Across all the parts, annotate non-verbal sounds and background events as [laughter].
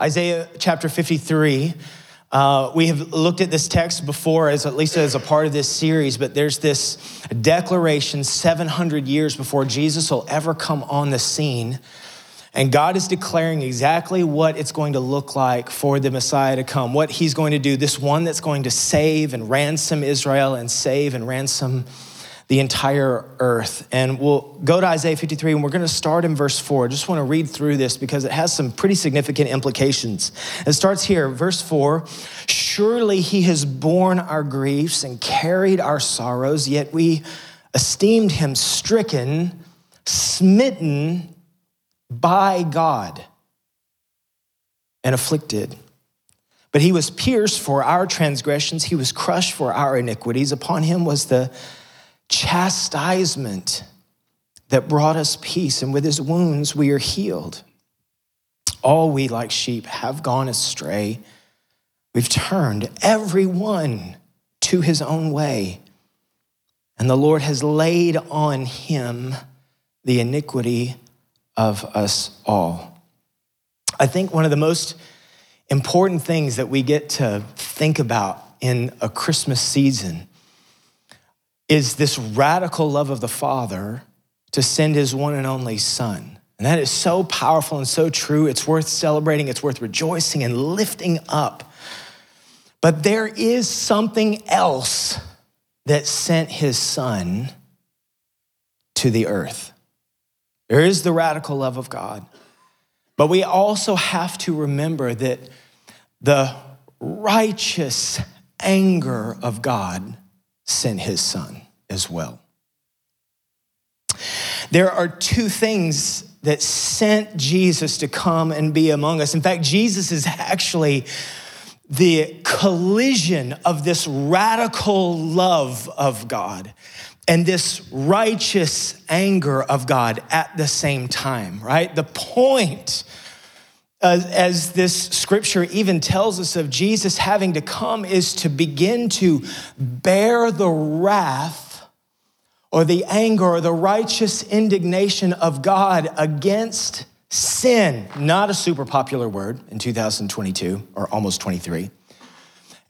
Isaiah chapter 53. Uh, we have looked at this text before, as at least as a part of this series, but there's this declaration 700 years before Jesus will ever come on the scene. And God is declaring exactly what it's going to look like for the Messiah to come, what he's going to do, this one that's going to save and ransom Israel and save and ransom the entire earth. And we'll go to Isaiah 53 and we're going to start in verse 4. I just want to read through this because it has some pretty significant implications. It starts here, verse 4 Surely he has borne our griefs and carried our sorrows, yet we esteemed him stricken, smitten by God, and afflicted. But he was pierced for our transgressions, he was crushed for our iniquities. Upon him was the chastisement that brought us peace, and with his wounds we are healed. All we, like sheep, have gone astray. We've turned every one to his own way, and the Lord has laid on him the iniquity of us all. I think one of the most important things that we get to think about in a Christmas season is this radical love of the Father to send his one and only Son. And that is so powerful and so true. It's worth celebrating, it's worth rejoicing and lifting up. But there is something else that sent his Son to the earth. There is the radical love of God. But we also have to remember that the righteous anger of God sent his son as well. There are two things that sent Jesus to come and be among us. In fact, Jesus is actually the collision of this radical love of God and this righteous anger of God at the same time, right? The point as, as this scripture even tells us of Jesus having to come is to begin to bear the wrath or the anger or the righteous indignation of God against sin. Not a super popular word in 2022 or almost 23.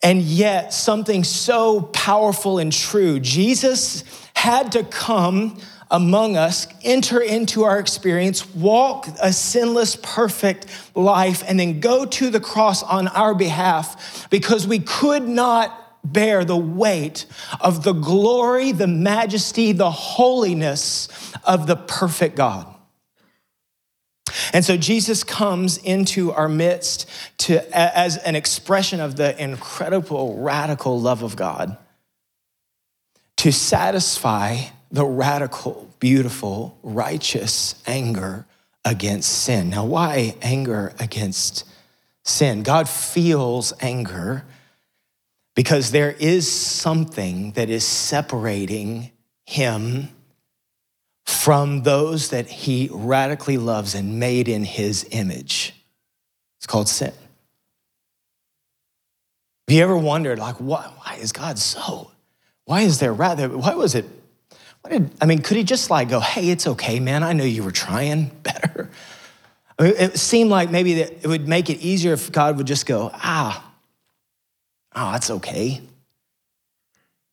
And yet, something so powerful and true. Jesus had to come among us, enter into our experience, walk a sinless, perfect life, and then go to the cross on our behalf because we could not bear the weight of the glory, the majesty, the holiness of the perfect God. And so Jesus comes into our midst to, as an expression of the incredible, radical love of God to satisfy the radical, beautiful, righteous anger against sin. Now, why anger against sin? God feels anger because there is something that is separating him from those that he radically loves and made in his image. It's called sin. Have you ever wondered, like, why, why is God so? Why is there rather, why was it did, I mean, could he just like go, hey, it's okay, man. I know you were trying [laughs] better. I mean, it seemed like maybe that it would make it easier if God would just go, ah, oh, that's okay.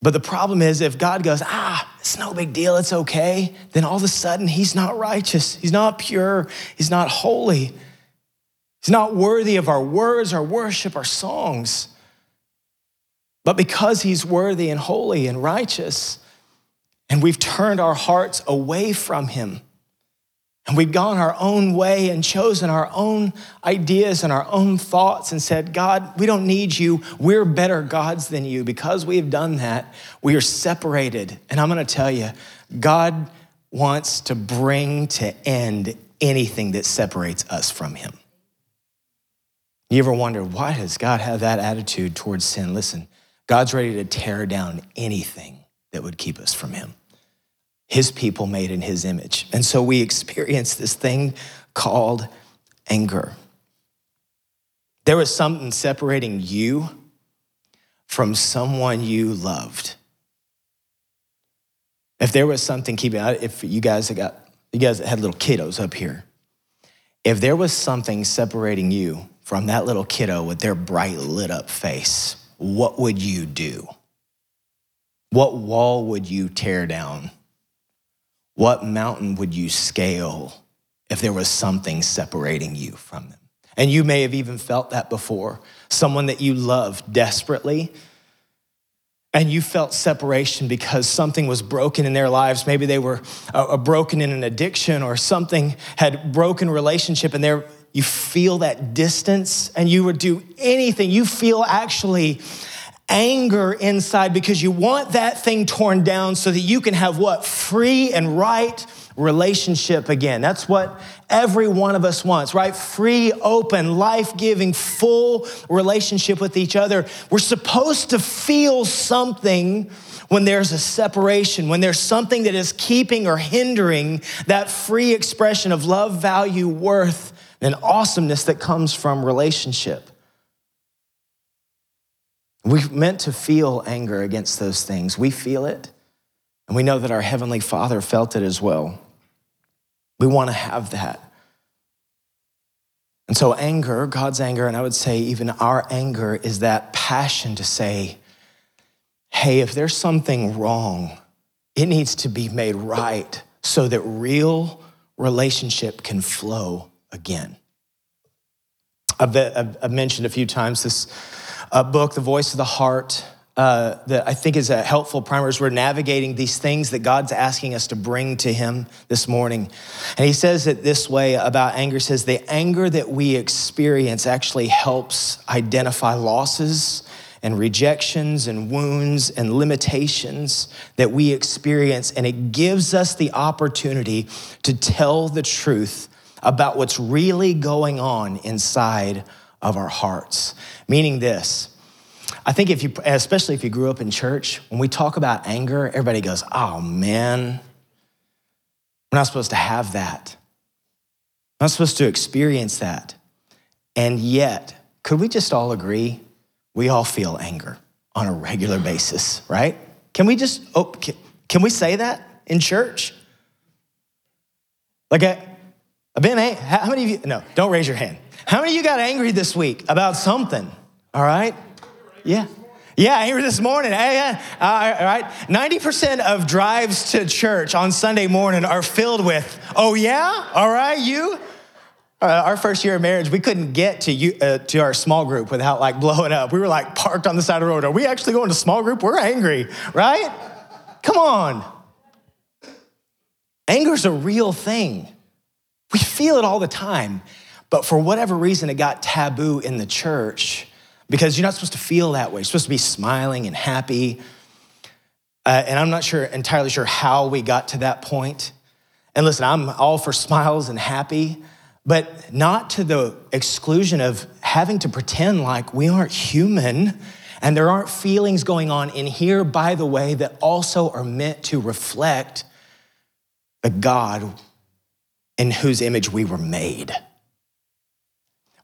But the problem is, if God goes, ah, it's no big deal, it's okay, then all of a sudden he's not righteous, he's not pure, he's not holy, he's not worthy of our words, our worship, our songs. But because he's worthy and holy and righteous, and we've turned our hearts away from Him. And we've gone our own way and chosen our own ideas and our own thoughts and said, God, we don't need you. We're better gods than you. Because we have done that, we are separated. And I'm going to tell you, God wants to bring to end anything that separates us from Him. You ever wonder, why does God have that attitude towards sin? Listen, God's ready to tear down anything that would keep us from Him his people made in his image. And so we experience this thing called anger. There was something separating you from someone you loved. If there was something keeping if you guys got you guys had little kiddos up here, if there was something separating you from that little kiddo with their bright lit up face, what would you do? What wall would you tear down? What mountain would you scale if there was something separating you from them? And you may have even felt that before. Someone that you love desperately, and you felt separation because something was broken in their lives. Maybe they were uh, broken in an addiction or something had broken relationship, and there you feel that distance, and you would do anything. You feel actually anger inside because you want that thing torn down so that you can have what? Free and right relationship again. That's what every one of us wants, right? Free, open, life giving, full relationship with each other. We're supposed to feel something when there's a separation, when there's something that is keeping or hindering that free expression of love, value, worth, and awesomeness that comes from relationship. We're meant to feel anger against those things. We feel it, and we know that our Heavenly Father felt it as well. We want to have that. And so, anger, God's anger, and I would say even our anger, is that passion to say, hey, if there's something wrong, it needs to be made right so that real relationship can flow again. I've, I've mentioned a few times this uh, book, The Voice of the Heart, uh, that I think is a helpful primer as we're navigating these things that God's asking us to bring to Him this morning. And He says it this way about anger: says the anger that we experience actually helps identify losses and rejections and wounds and limitations that we experience, and it gives us the opportunity to tell the truth about what's really going on inside of our hearts. Meaning this, I think if you, especially if you grew up in church, when we talk about anger, everybody goes, oh man, we're not supposed to have that. We're not supposed to experience that. And yet, could we just all agree? We all feel anger on a regular basis, right? Can we just, oh, can, can we say that in church? Like, I, I've been, how many of you, no, don't raise your hand. How many of you got angry this week about something? All right? Yeah. Yeah, angry this morning. Hey, yeah. all right. 90% of drives to church on Sunday morning are filled with, oh, yeah? All right, you? Uh, our first year of marriage, we couldn't get to you, uh, to our small group without like blowing up. We were like parked on the side of the road. Are we actually going to small group? We're angry, right? Come on. Anger's a real thing. We feel it all the time. But for whatever reason, it got taboo in the church because you're not supposed to feel that way. You're supposed to be smiling and happy. Uh, and I'm not sure entirely sure how we got to that point. And listen, I'm all for smiles and happy, but not to the exclusion of having to pretend like we aren't human and there aren't feelings going on in here, by the way, that also are meant to reflect the God in whose image we were made.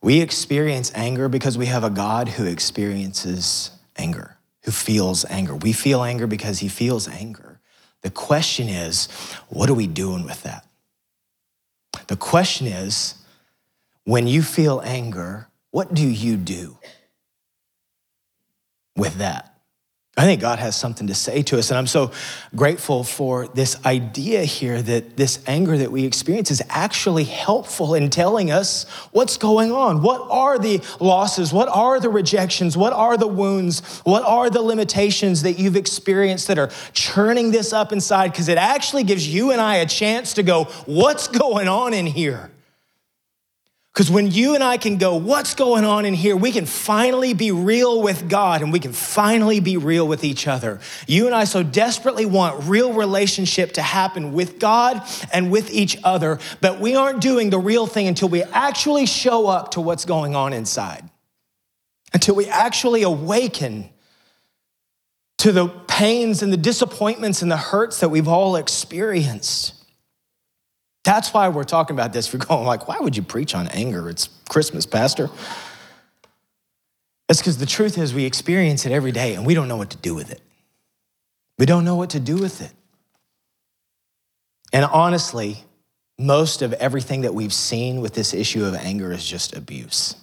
We experience anger because we have a God who experiences anger, who feels anger. We feel anger because he feels anger. The question is, what are we doing with that? The question is, when you feel anger, what do you do with that? I think God has something to say to us. And I'm so grateful for this idea here that this anger that we experience is actually helpful in telling us what's going on. What are the losses? What are the rejections? What are the wounds? What are the limitations that you've experienced that are churning this up inside? Because it actually gives you and I a chance to go, what's going on in here? Because when you and I can go, what's going on in here? We can finally be real with God and we can finally be real with each other. You and I so desperately want real relationship to happen with God and with each other, but we aren't doing the real thing until we actually show up to what's going on inside, until we actually awaken to the pains and the disappointments and the hurts that we've all experienced. That's why we're talking about this. You're going like, why would you preach on anger? It's Christmas, Pastor. That's because the truth is we experience it every day and we don't know what to do with it. We don't know what to do with it. And honestly, most of everything that we've seen with this issue of anger is just abuse.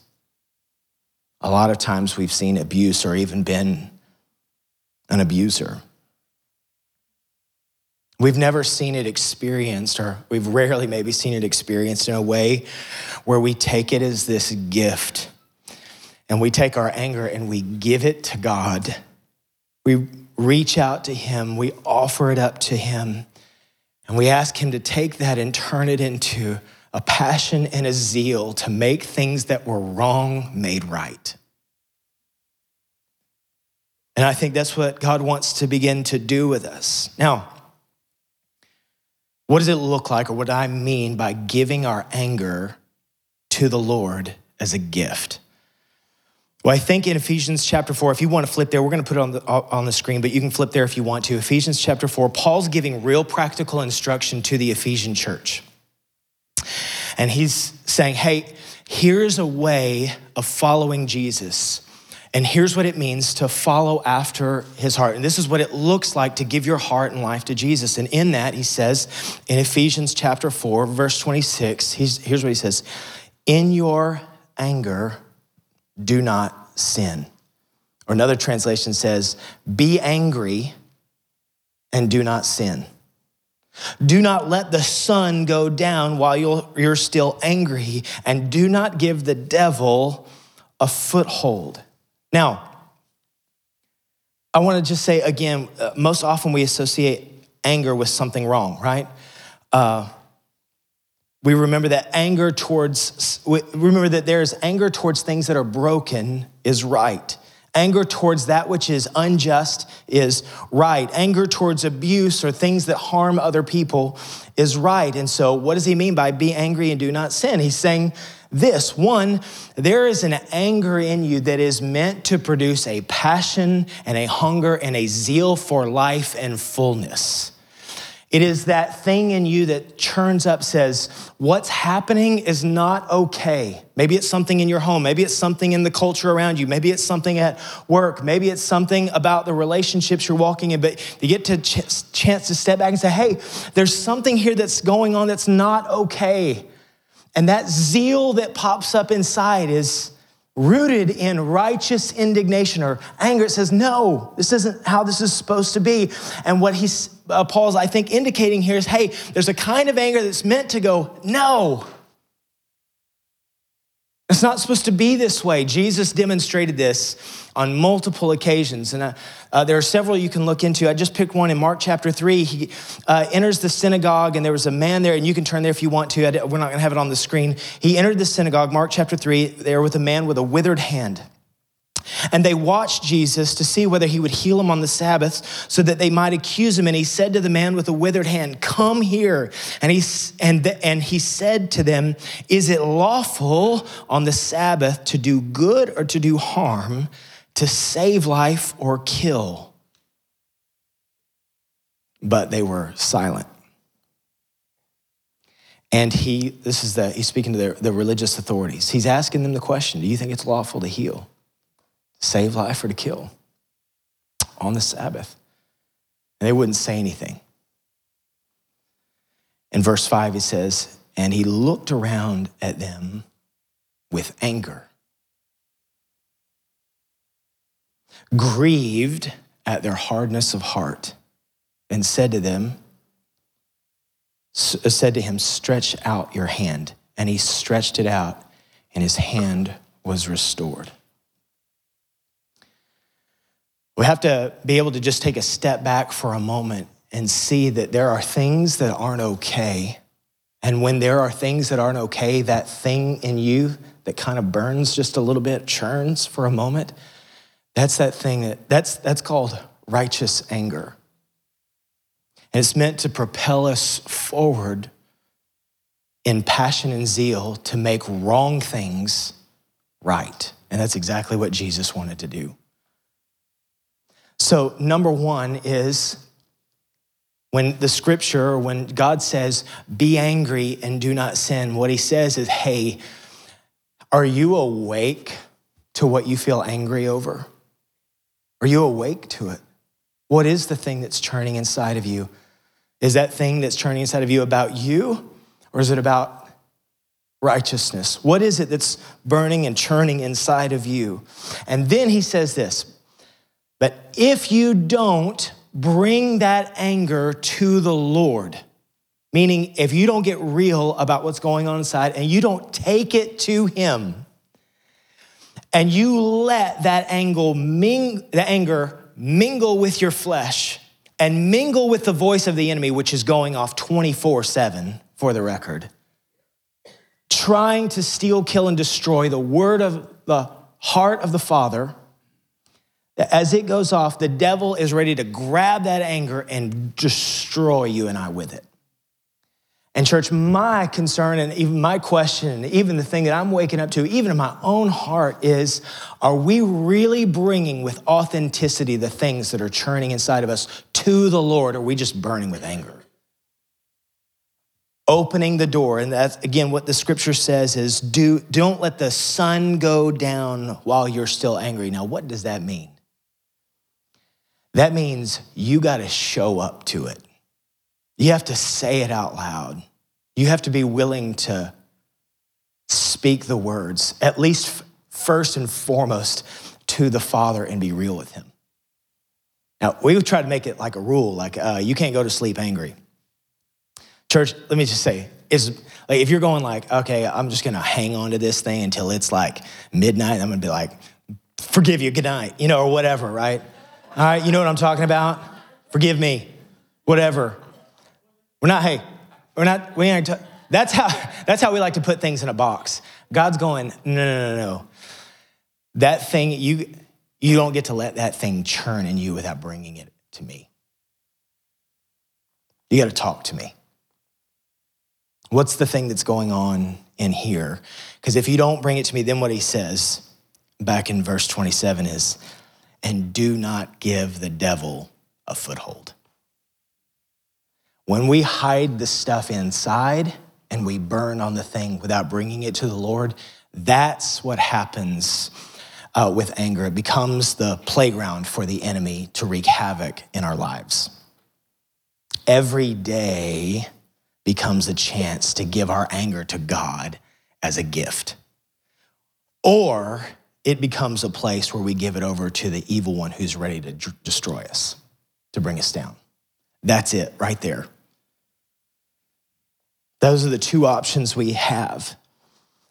a lot of times we've seen abuse or even been an abuser. We've never seen it experienced, or we've rarely maybe seen it experienced in a way where we take it as this gift and we take our anger and we give it to God. We reach out to Him, we offer it up to Him, and we ask Him to take that and turn it into a passion and a zeal to make things that were wrong made right. And I think that's what God wants to begin to do with us. Now, what does it look like, or what I mean by giving our anger to the Lord as a gift? Well, I think in Ephesians chapter 4, if you want to flip there, we're going to put it on the, on the screen, but you can flip there if you want to. Ephesians chapter 4, Paul's giving real practical instruction to the Ephesian church. And he's saying, hey, here's a way of following Jesus. And here's what it means to follow after his heart. And this is what it looks like to give your heart and life to Jesus. And in that, he says in Ephesians chapter 4, verse 26, here's what he says In your anger, do not sin. Or another translation says, Be angry and do not sin. Do not let the sun go down while you're still angry, and do not give the devil a foothold. Now, I want to just say again, uh, most often we associate anger with something wrong, right? Uh, we remember that anger towards, remember that there is anger towards things that are broken is right. Anger towards that which is unjust is right. Anger towards abuse or things that harm other people is right. And so, what does he mean by be angry and do not sin? He's saying this one, there is an anger in you that is meant to produce a passion and a hunger and a zeal for life and fullness. It is that thing in you that churns up, says, What's happening is not okay. Maybe it's something in your home. Maybe it's something in the culture around you. Maybe it's something at work. Maybe it's something about the relationships you're walking in. But you get to ch- chance to step back and say, Hey, there's something here that's going on that's not okay. And that zeal that pops up inside is rooted in righteous indignation or anger. It says, no, this isn't how this is supposed to be. And what he's, uh, Paul's, I think, indicating here is, hey, there's a kind of anger that's meant to go, no, it's not supposed to be this way. Jesus demonstrated this on multiple occasions. And uh, uh, there are several you can look into. I just picked one in Mark chapter 3. He uh, enters the synagogue, and there was a man there, and you can turn there if you want to. we're not going to have it on the screen. He entered the synagogue, Mark chapter 3, there with a man with a withered hand. And they watched Jesus to see whether he would heal him on the Sabbath so that they might accuse him. And he said to the man with the withered hand, Come here. And he, and, the, and he said to them, Is it lawful on the Sabbath to do good or to do harm, to save life or kill? But they were silent. And he, this is the, he's speaking to the, the religious authorities. He's asking them the question Do you think it's lawful to heal? Save life or to kill on the Sabbath. And they wouldn't say anything. In verse 5, he says, And he looked around at them with anger, grieved at their hardness of heart, and said to them, said to him, Stretch out your hand. And he stretched it out, and his hand was restored. We have to be able to just take a step back for a moment and see that there are things that aren't okay. And when there are things that aren't okay, that thing in you that kind of burns just a little bit, churns for a moment, that's that thing that that's that's called righteous anger. And it's meant to propel us forward in passion and zeal to make wrong things right. And that's exactly what Jesus wanted to do. So, number one is when the scripture, when God says, be angry and do not sin, what he says is, hey, are you awake to what you feel angry over? Are you awake to it? What is the thing that's churning inside of you? Is that thing that's churning inside of you about you, or is it about righteousness? What is it that's burning and churning inside of you? And then he says this But if you don't bring that anger to the Lord, meaning if you don't get real about what's going on inside and you don't take it to him, and you let that angle ming- the anger mingle with your flesh and mingle with the voice of the enemy, which is going off 24 7 for the record, trying to steal, kill, and destroy the word of the heart of the Father. As it goes off, the devil is ready to grab that anger and destroy you and I with it. And, church, my concern and even my question, and even the thing that I'm waking up to, even in my own heart, is are we really bringing with authenticity the things that are churning inside of us to the Lord? Or are we just burning with anger? Opening the door, and that's again what the scripture says is do, don't let the sun go down while you're still angry. Now, what does that mean? That means you got to show up to it. You have to say it out loud. You have to be willing to speak the words, at least first and foremost, to the Father and be real with Him. Now, we would try to make it like a rule, like uh, you can't go to sleep angry. Church, let me just say, is like if you're going like, okay, I'm just gonna hang on to this thing until it's like midnight, I'm gonna be like, forgive you, good night, you know, or whatever, right? All right, you know what I'm talking about? Forgive me, whatever. We're not, hey, we're not, we ain't, that's how, [laughs] that's how we like to put things in a box. God's going, no, no, no, no. That thing, you, you don't get to let that thing churn in you without bringing it to me. You got to talk to me. What's the thing that's going on in here? Because if you don't bring it to me, then what he says back in verse 27 is, and do not give the devil a foothold. When we hide the stuff inside and we burn on the thing without bringing it to the Lord, that's what happens uh, with anger. It becomes the playground for the enemy to wreak havoc in our lives. Every day becomes a chance to give our anger to God as a gift. Or it becomes a place where we give it over to the evil one who's ready to d- destroy us, to bring us down. That's it right there. Those are the two options we have.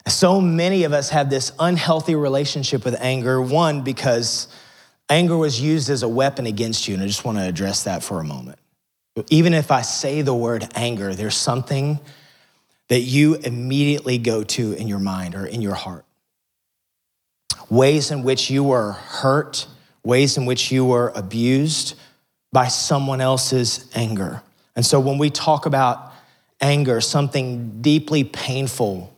So many of us have this unhealthy relationship with anger. One, because anger was used as a weapon against you, and I just want to address that for a moment. Even if I say the word anger, there's something that you immediately go to in your mind or in your heart. Ways in which you were hurt, ways in which you were abused by someone else's anger. And so when we talk about anger, something deeply painful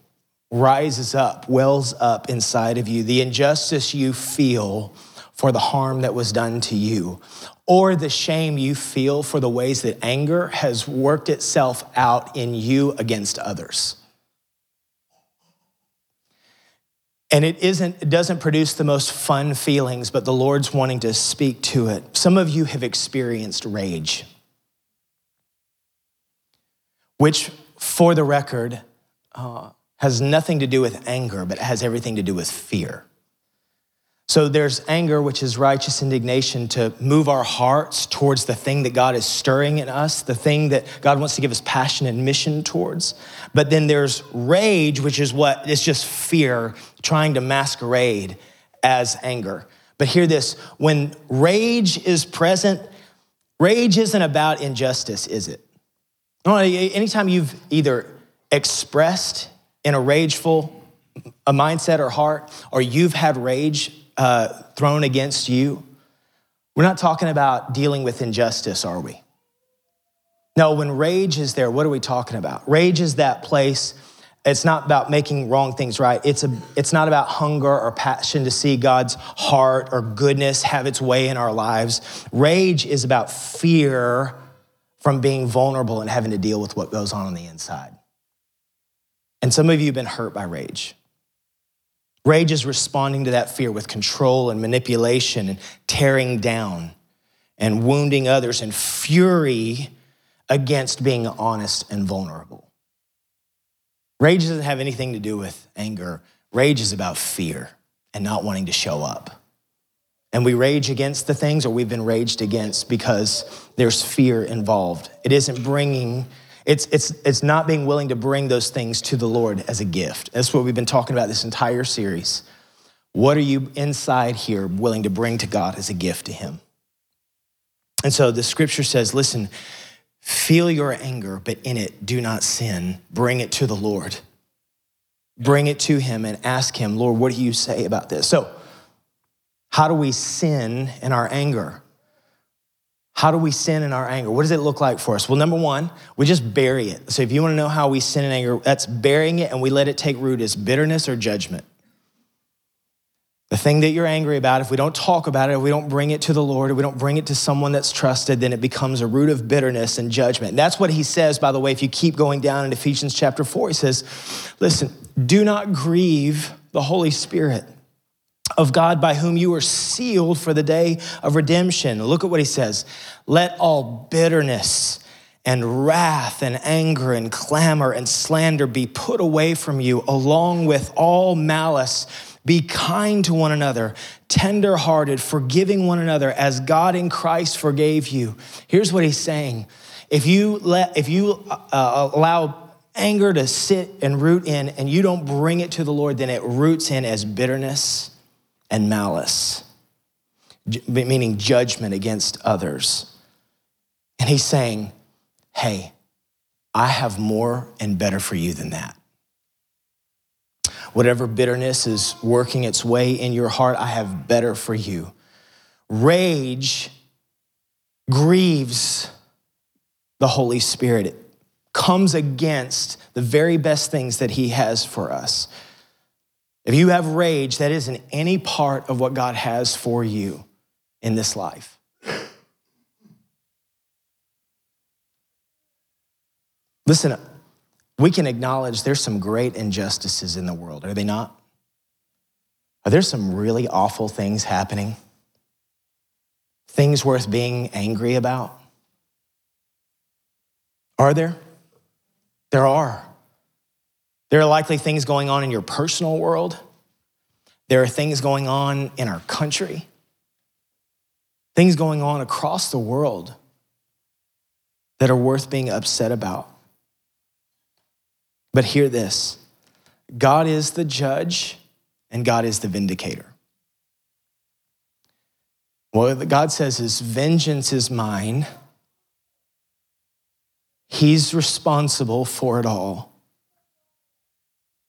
rises up, wells up inside of you, the injustice you feel for the harm that was done to you, or the shame you feel for the ways that anger has worked itself out in you against others. And it isn't, it doesn't produce the most fun feelings, but the Lord's wanting to speak to it. Some of you have experienced rage which, for the record, uh, has nothing to do with anger, but has everything to do with fear. So there's anger, which is righteous indignation to move our hearts towards the thing that God is stirring in us, the thing that God wants to give us passion and mission towards. But then there's rage, which is what is just fear trying to masquerade as anger. But hear this when rage is present, rage isn't about injustice, is it? Anytime you've either expressed in a rageful a mindset or heart, or you've had rage uh, thrown against you, we're not talking about dealing with injustice, are we? No, when rage is there, what are we talking about? Rage is that place. It's not about making wrong things right. It's, a, it's not about hunger or passion to see God's heart or goodness have its way in our lives. Rage is about fear from being vulnerable and having to deal with what goes on on the inside. And some of you have been hurt by rage. Rage is responding to that fear with control and manipulation and tearing down and wounding others and fury against being honest and vulnerable. Rage doesn't have anything to do with anger. Rage is about fear and not wanting to show up. And we rage against the things, or we've been raged against because there's fear involved. It isn't bringing, it's, it's, it's not being willing to bring those things to the Lord as a gift. That's what we've been talking about this entire series. What are you inside here willing to bring to God as a gift to Him? And so the scripture says, listen, feel your anger, but in it do not sin. Bring it to the Lord. Bring it to Him and ask Him, Lord, what do you say about this? So, how do we sin in our anger? How do we sin in our anger? What does it look like for us? Well, number one, we just bury it. So if you want to know how we sin in anger, that's burying it and we let it take root as bitterness or judgment. The thing that you're angry about, if we don't talk about it, if we don't bring it to the Lord, if we don't bring it to someone that's trusted, then it becomes a root of bitterness and judgment. And that's what he says, by the way, if you keep going down in Ephesians chapter 4, he says, Listen, do not grieve the Holy Spirit of God by whom you are sealed for the day of redemption. Look at what he says. Let all bitterness and wrath and anger and clamor and slander be put away from you, along with all malice. Be kind to one another, tenderhearted, forgiving one another as God in Christ forgave you. Here's what he's saying. If you let if you uh, allow anger to sit and root in and you don't bring it to the Lord, then it roots in as bitterness and malice, meaning judgment against others. And he's saying, Hey, I have more and better for you than that. Whatever bitterness is working its way in your heart, I have better for you. Rage grieves the Holy Spirit. It comes against the very best things that He has for us. If you have rage, that isn't any part of what God has for you in this life. Listen, we can acknowledge there's some great injustices in the world, are they not? Are there some really awful things happening? Things worth being angry about? Are there? There are. There are likely things going on in your personal world. There are things going on in our country, things going on across the world that are worth being upset about. But hear this God is the judge and God is the vindicator. What God says is, Vengeance is mine. He's responsible for it all.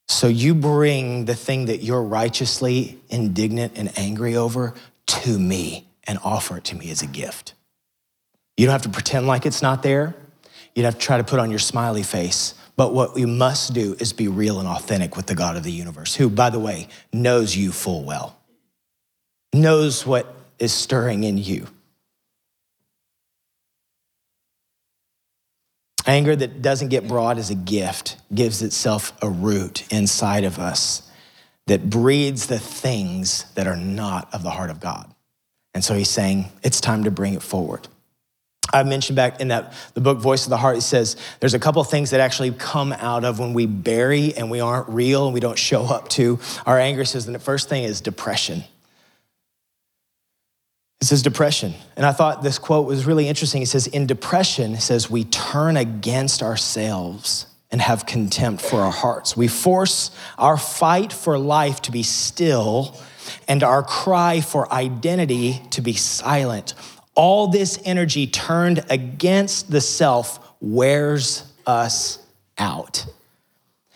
So you bring the thing that you're righteously indignant and angry over to me and offer it to me as a gift. You don't have to pretend like it's not there. You don't have to try to put on your smiley face. But what you must do is be real and authentic with the God of the universe, who, by the way, knows you full well, knows what is stirring in you. Anger that doesn't get brought as a gift gives itself a root inside of us that breeds the things that are not of the heart of God. And so he's saying it's time to bring it forward. I mentioned back in that the book Voice of the Heart, it says there's a couple things that actually come out of when we bury and we aren't real and we don't show up to our anger. Says, and the first thing is depression. It says depression. And I thought this quote was really interesting. It says, In depression, it says, we turn against ourselves and have contempt for our hearts. We force our fight for life to be still and our cry for identity to be silent. All this energy turned against the self wears us out.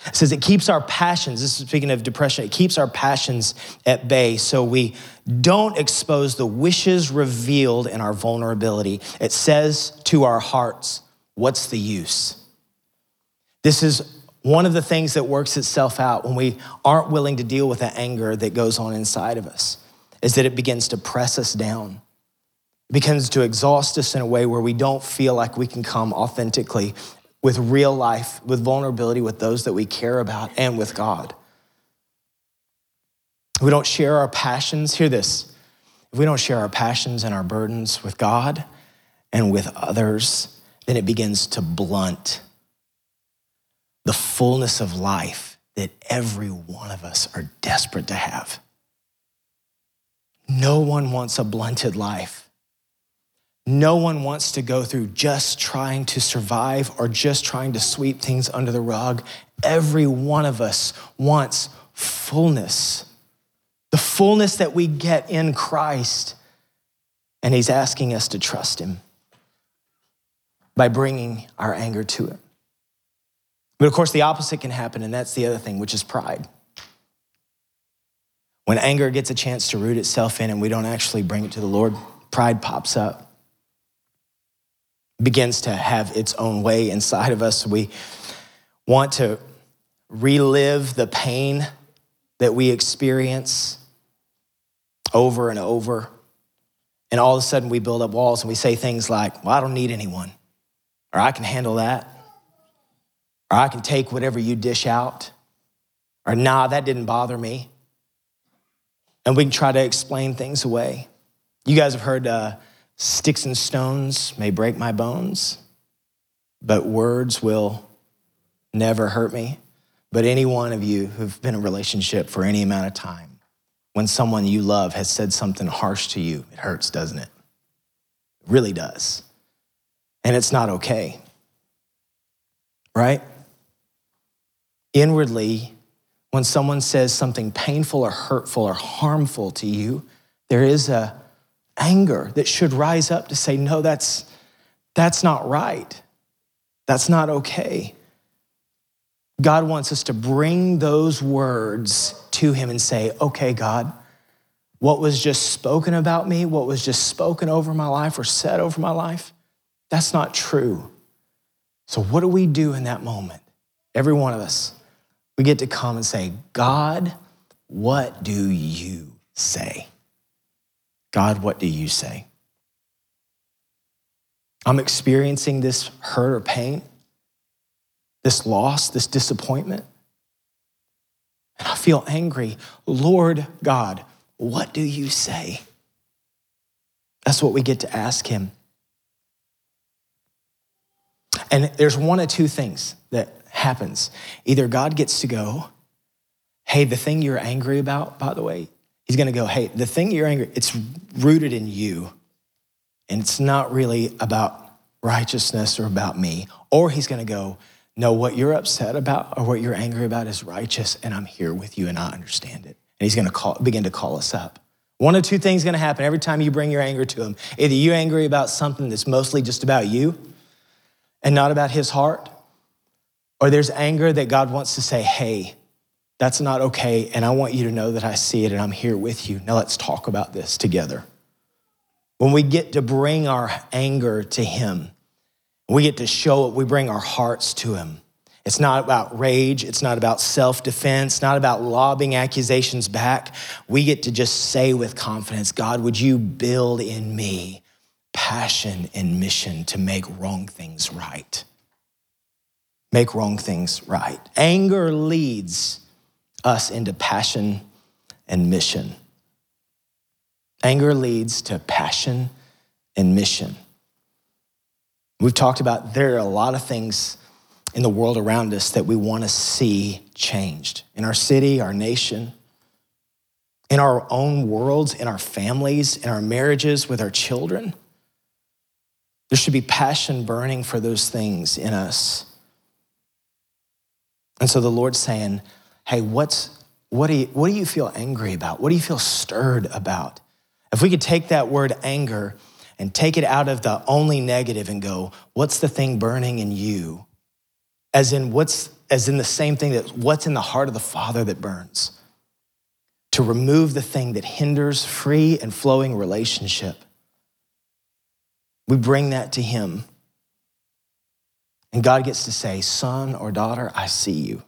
It says it keeps our passions, this is speaking of depression, it keeps our passions at bay so we don't expose the wishes revealed in our vulnerability. It says to our hearts, What's the use? This is one of the things that works itself out when we aren't willing to deal with the anger that goes on inside of us, is that it begins to press us down. It begins to exhaust us in a way where we don't feel like we can come authentically with real life, with vulnerability with those that we care about, and with God. If we don't share our passions, hear this. If we don't share our passions and our burdens with God and with others, then it begins to blunt the fullness of life that every one of us are desperate to have. No one wants a blunted life. No one wants to go through just trying to survive or just trying to sweep things under the rug. Every one of us wants fullness, the fullness that we get in Christ. And He's asking us to trust Him by bringing our anger to Him. But of course, the opposite can happen, and that's the other thing, which is pride. When anger gets a chance to root itself in and we don't actually bring it to the Lord, pride pops up, begins to have its own way inside of us. We want to relive the pain that we experience over and over. And all of a sudden, we build up walls and we say things like, Well, I don't need anyone, or I can handle that, or I can take whatever you dish out, or nah, that didn't bother me. And we can try to explain things away. You guys have heard uh, sticks and stones may break my bones, but words will never hurt me. But any one of you who've been in a relationship for any amount of time, when someone you love has said something harsh to you, it hurts, doesn't it? It really does. And it's not okay. Right? Inwardly, when someone says something painful or hurtful or harmful to you, there is a anger that should rise up to say, no, that's, that's not right. That's not okay. God wants us to bring those words to Him and say, okay, God, what was just spoken about me, what was just spoken over my life or said over my life, that's not true. So, what do we do in that moment? Every one of us, we get to come and say, God, what do you say? God, what do you say? I'm experiencing this hurt or pain this loss, this disappointment. And I feel angry. Lord God, what do you say? That's what we get to ask him. And there's one of two things that happens. Either God gets to go, hey, the thing you're angry about, by the way, he's going to go, hey, the thing you're angry, it's rooted in you. And it's not really about righteousness or about me. Or he's going to go, no, what you're upset about or what you're angry about is righteous, and I'm here with you and I understand it. And he's gonna call, begin to call us up. One of two things gonna happen every time you bring your anger to him. Either you're angry about something that's mostly just about you and not about his heart, or there's anger that God wants to say, hey, that's not okay, and I want you to know that I see it and I'm here with you. Now let's talk about this together. When we get to bring our anger to him, we get to show it, we bring our hearts to Him. It's not about rage, it's not about self defense, not about lobbing accusations back. We get to just say with confidence, God, would you build in me passion and mission to make wrong things right? Make wrong things right. Anger leads us into passion and mission. Anger leads to passion and mission. We've talked about there are a lot of things in the world around us that we want to see changed in our city, our nation, in our own worlds, in our families, in our marriages, with our children. There should be passion burning for those things in us. And so the Lord's saying, hey, what's, what, do you, what do you feel angry about? What do you feel stirred about? If we could take that word anger and take it out of the only negative and go, what's the thing burning in you? As in what's as in the same thing that what's in the heart of the Father that burns? To remove the thing that hinders free and flowing relationship. We bring that to him. And God gets to say, Son or daughter, I see you.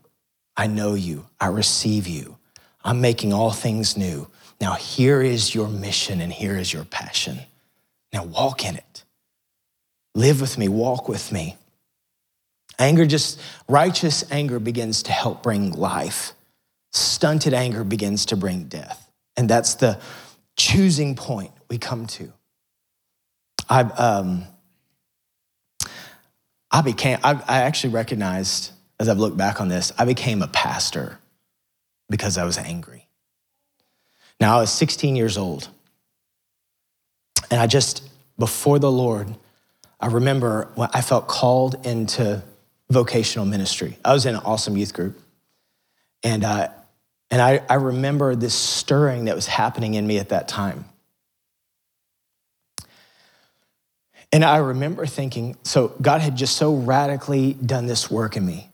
I know you. I receive you. I'm making all things new. Now, here is your mission and here is your passion. Now walk in it. Live with me, walk with me. Anger just, righteous anger begins to help bring life. Stunted anger begins to bring death. And that's the choosing point we come to. I, um, I became, I, I actually recognized as I've looked back on this, I became a pastor because I was angry. Now, I was 16 years old. And I just, before the Lord, I remember when I felt called into vocational ministry. I was in an awesome youth group. And, uh, and I, I remember this stirring that was happening in me at that time. And I remember thinking, so God had just so radically done this work in me.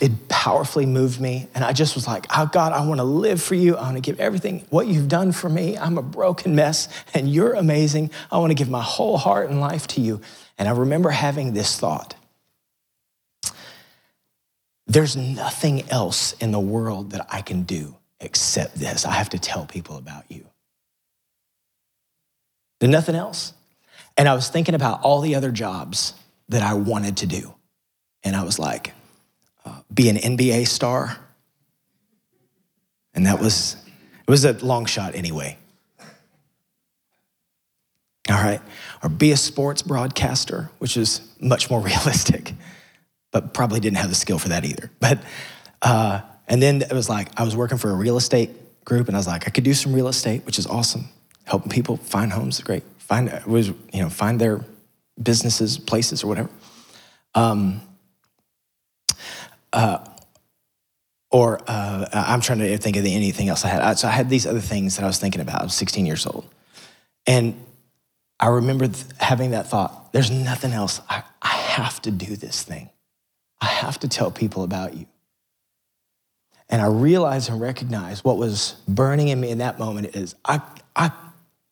It powerfully moved me. And I just was like, oh, God, I want to live for you. I want to give everything what you've done for me. I'm a broken mess and you're amazing. I want to give my whole heart and life to you. And I remember having this thought there's nothing else in the world that I can do except this. I have to tell people about you. There's nothing else. And I was thinking about all the other jobs that I wanted to do. And I was like, uh, be an NBA star. And that was, it was a long shot anyway. All right. Or be a sports broadcaster, which is much more [laughs] realistic, but probably didn't have the skill for that either. But, uh, and then it was like, I was working for a real estate group and I was like, I could do some real estate, which is awesome. Helping people find homes great find was you know find their businesses, places, or whatever. Um, uh, or uh, I'm trying to think of anything else I had. So I had these other things that I was thinking about. I was 16 years old, and I remember having that thought: "There's nothing else. I, I have to do this thing. I have to tell people about you." And I realized and recognized what was burning in me in that moment is I, I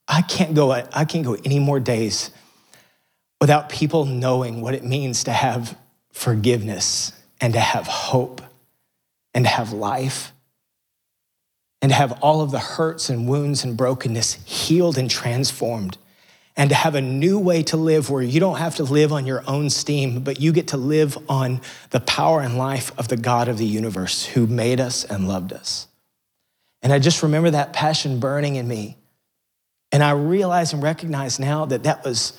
I can't go, I can't go any more days without people knowing what it means to have forgiveness and to have hope and to have life and to have all of the hurts and wounds and brokenness healed and transformed and to have a new way to live where you don't have to live on your own steam, but you get to live on the power and life of the God of the universe who made us and loved us. And I just remember that passion burning in me and I realize and recognize now that that was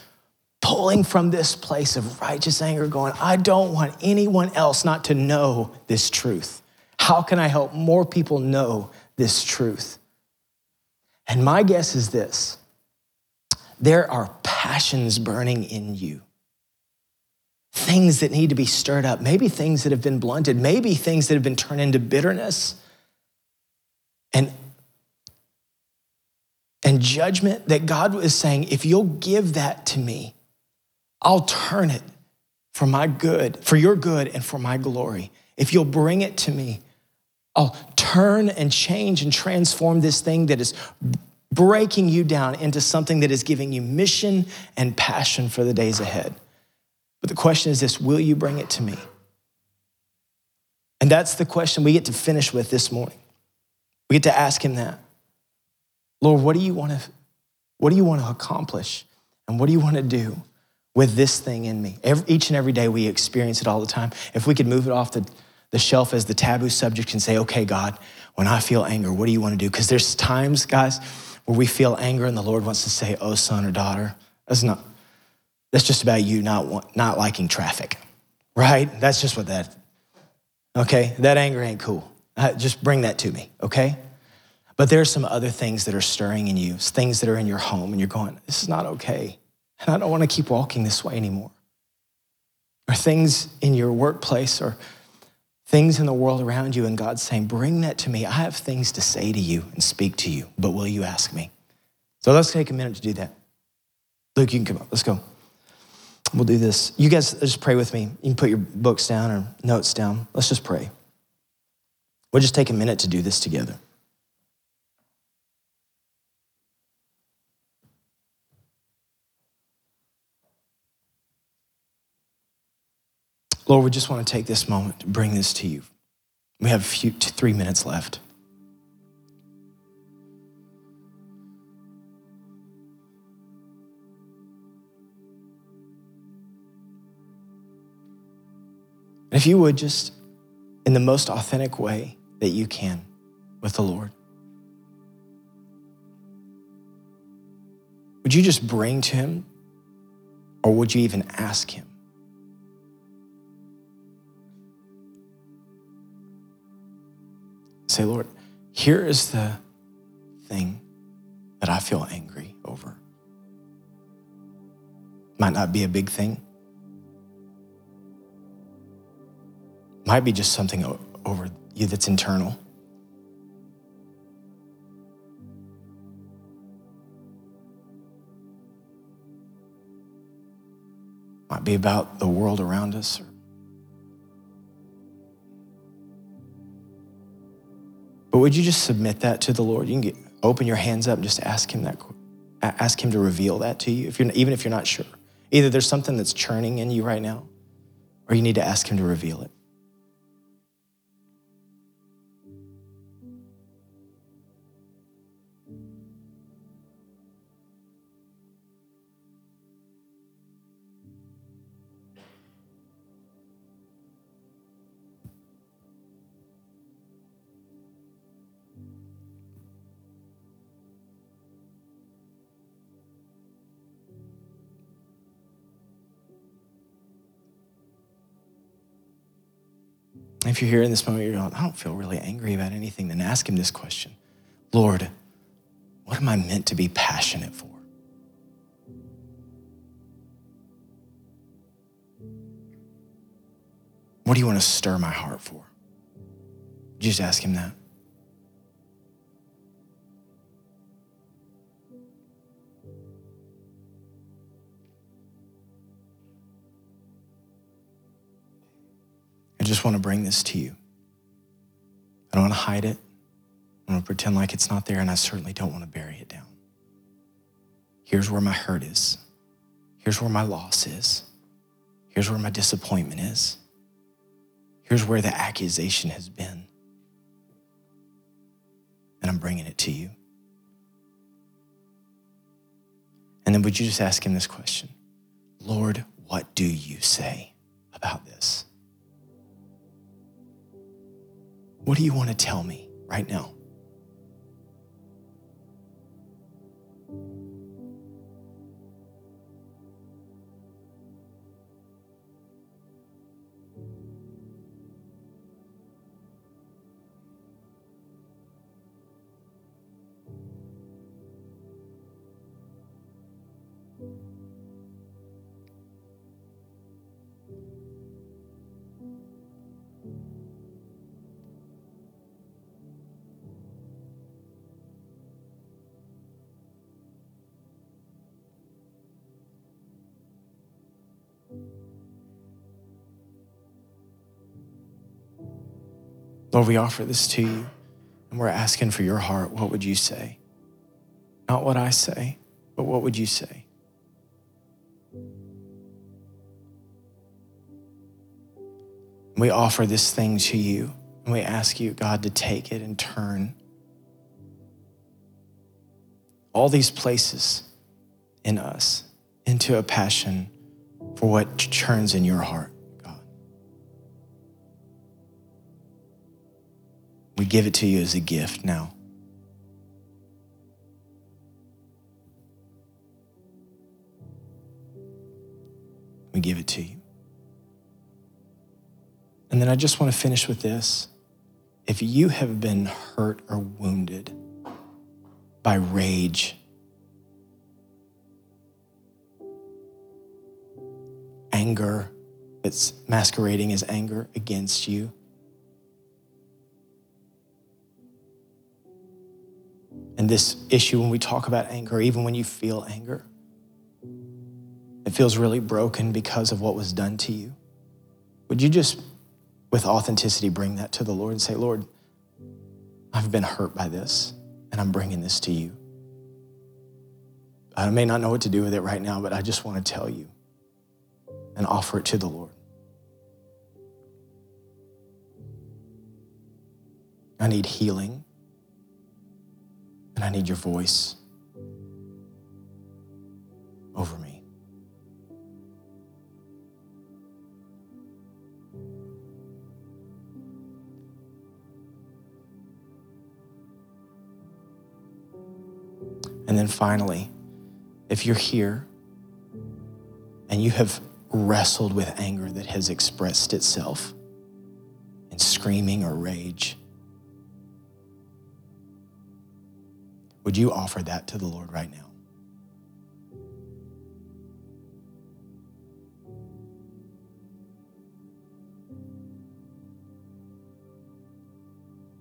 pulling from this place of righteous anger, going, I don't want anyone else not to know this truth. How can I help more people know this truth? And my guess is this there are passions burning in you. Things that need to be stirred up, maybe things that have been blunted, maybe things that have been turned into bitterness. And and judgment that God was saying, if you'll give that to me, I'll turn it for my good, for your good and for my glory. If you'll bring it to me, I'll turn and change and transform this thing that is breaking you down into something that is giving you mission and passion for the days ahead. But the question is this will you bring it to me? And that's the question we get to finish with this morning. We get to ask him that. Lord, what do you want to, what do you want to accomplish? And what do you want to do with this thing in me? Every, each and every day we experience it all the time. If we could move it off the, the shelf as the taboo subject and say, okay, God, when I feel anger, what do you want to do? Because there's times, guys, where we feel anger and the Lord wants to say, oh, son or daughter, that's not, that's just about you not, not liking traffic, right? That's just what that, okay? That anger ain't cool. Uh, just bring that to me, okay? But there are some other things that are stirring in you, things that are in your home, and you're going, this is not okay. And I don't want to keep walking this way anymore. Or things in your workplace or things in the world around you, and God's saying, bring that to me. I have things to say to you and speak to you, but will you ask me? So let's take a minute to do that. Luke, you can come up. Let's go. We'll do this. You guys just pray with me. You can put your books down or notes down. Let's just pray. We'll just take a minute to do this together. Lord, we just want to take this moment to bring this to you. We have a few, three minutes left. If you would just, in the most authentic way that you can with the Lord, would you just bring to Him or would you even ask Him? Say, Lord, here is the thing that I feel angry over. Might not be a big thing. Might be just something over you that's internal. Might be about the world around us. But would you just submit that to the Lord? You can get, open your hands up and just ask Him that. Ask Him to reveal that to you, if you're, even if you're not sure. Either there's something that's churning in you right now, or you need to ask Him to reveal it. You're here in this moment, you're going, I don't feel really angry about anything, then ask him this question Lord, what am I meant to be passionate for? What do you want to stir my heart for? Just ask him that. Just want to bring this to you. I don't want to hide it. I want to pretend like it's not there, and I certainly don't want to bury it down. Here's where my hurt is. Here's where my loss is. Here's where my disappointment is. Here's where the accusation has been. And I'm bringing it to you. And then would you just ask him this question Lord, what do you say about this? What do you want to tell me right now? Lord, we offer this to you and we're asking for your heart. What would you say? Not what I say, but what would you say? We offer this thing to you and we ask you, God, to take it and turn all these places in us into a passion for what churns in your heart. We give it to you as a gift now. We give it to you. And then I just want to finish with this. If you have been hurt or wounded by rage, anger that's masquerading as anger against you, And this issue, when we talk about anger, even when you feel anger, it feels really broken because of what was done to you. Would you just, with authenticity, bring that to the Lord and say, Lord, I've been hurt by this, and I'm bringing this to you. I may not know what to do with it right now, but I just want to tell you and offer it to the Lord. I need healing. And I need your voice over me. And then finally, if you're here and you have wrestled with anger that has expressed itself in screaming or rage, Would you offer that to the Lord right now?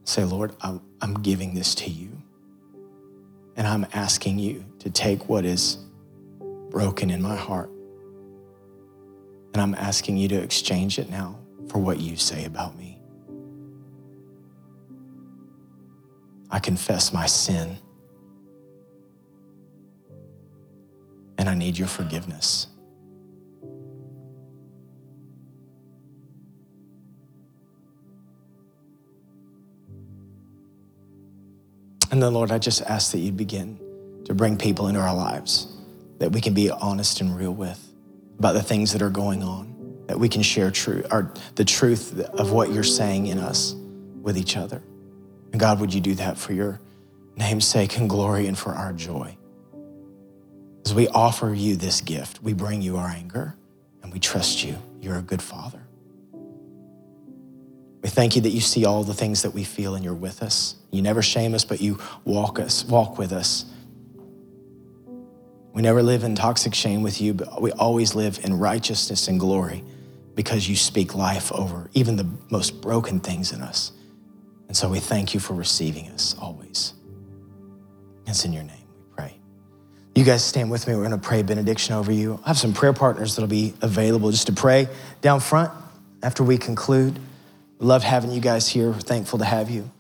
Say, Lord, I'm, I'm giving this to you. And I'm asking you to take what is broken in my heart. And I'm asking you to exchange it now for what you say about me. I confess my sin. And I need your forgiveness. And then, Lord, I just ask that you begin to bring people into our lives that we can be honest and real with about the things that are going on, that we can share truth or the truth of what you're saying in us with each other. And God, would you do that for your name's sake and glory and for our joy? As we offer you this gift, we bring you our anger and we trust you. You're a good father. We thank you that you see all the things that we feel and you're with us. You never shame us, but you walk us, walk with us. We never live in toxic shame with you, but we always live in righteousness and glory because you speak life over even the most broken things in us. And so we thank you for receiving us always. It's in your name. You guys stand with me. We're going to pray benediction over you. I have some prayer partners that'll be available just to pray down front after we conclude. Love having you guys here. We're thankful to have you.